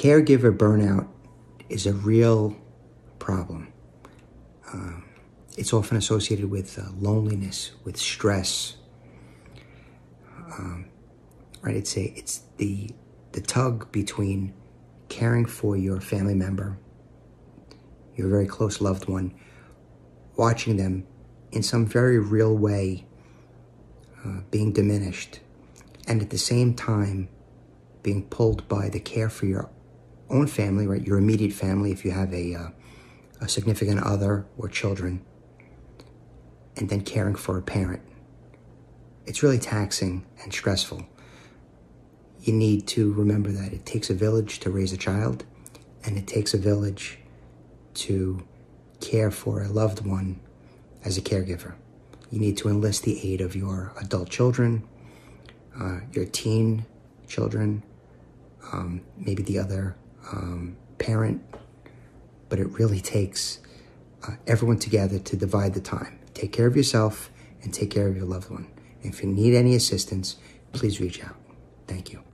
caregiver burnout is a real problem. Uh, it's often associated with uh, loneliness, with stress. Um, right? It's a, it's the the tug between caring for your family member, your very close loved one, watching them in some very real way uh, being diminished, and at the same time being pulled by the care for your own family, right? Your immediate family, if you have a, uh, a significant other or children, and then caring for a parent. It's really taxing and stressful. You need to remember that it takes a village to raise a child, and it takes a village to care for a loved one as a caregiver. You need to enlist the aid of your adult children, uh, your teen children, um, maybe the other um, parent, but it really takes uh, everyone together to divide the time. Take care of yourself and take care of your loved one. If you need any assistance, please reach out. Thank you.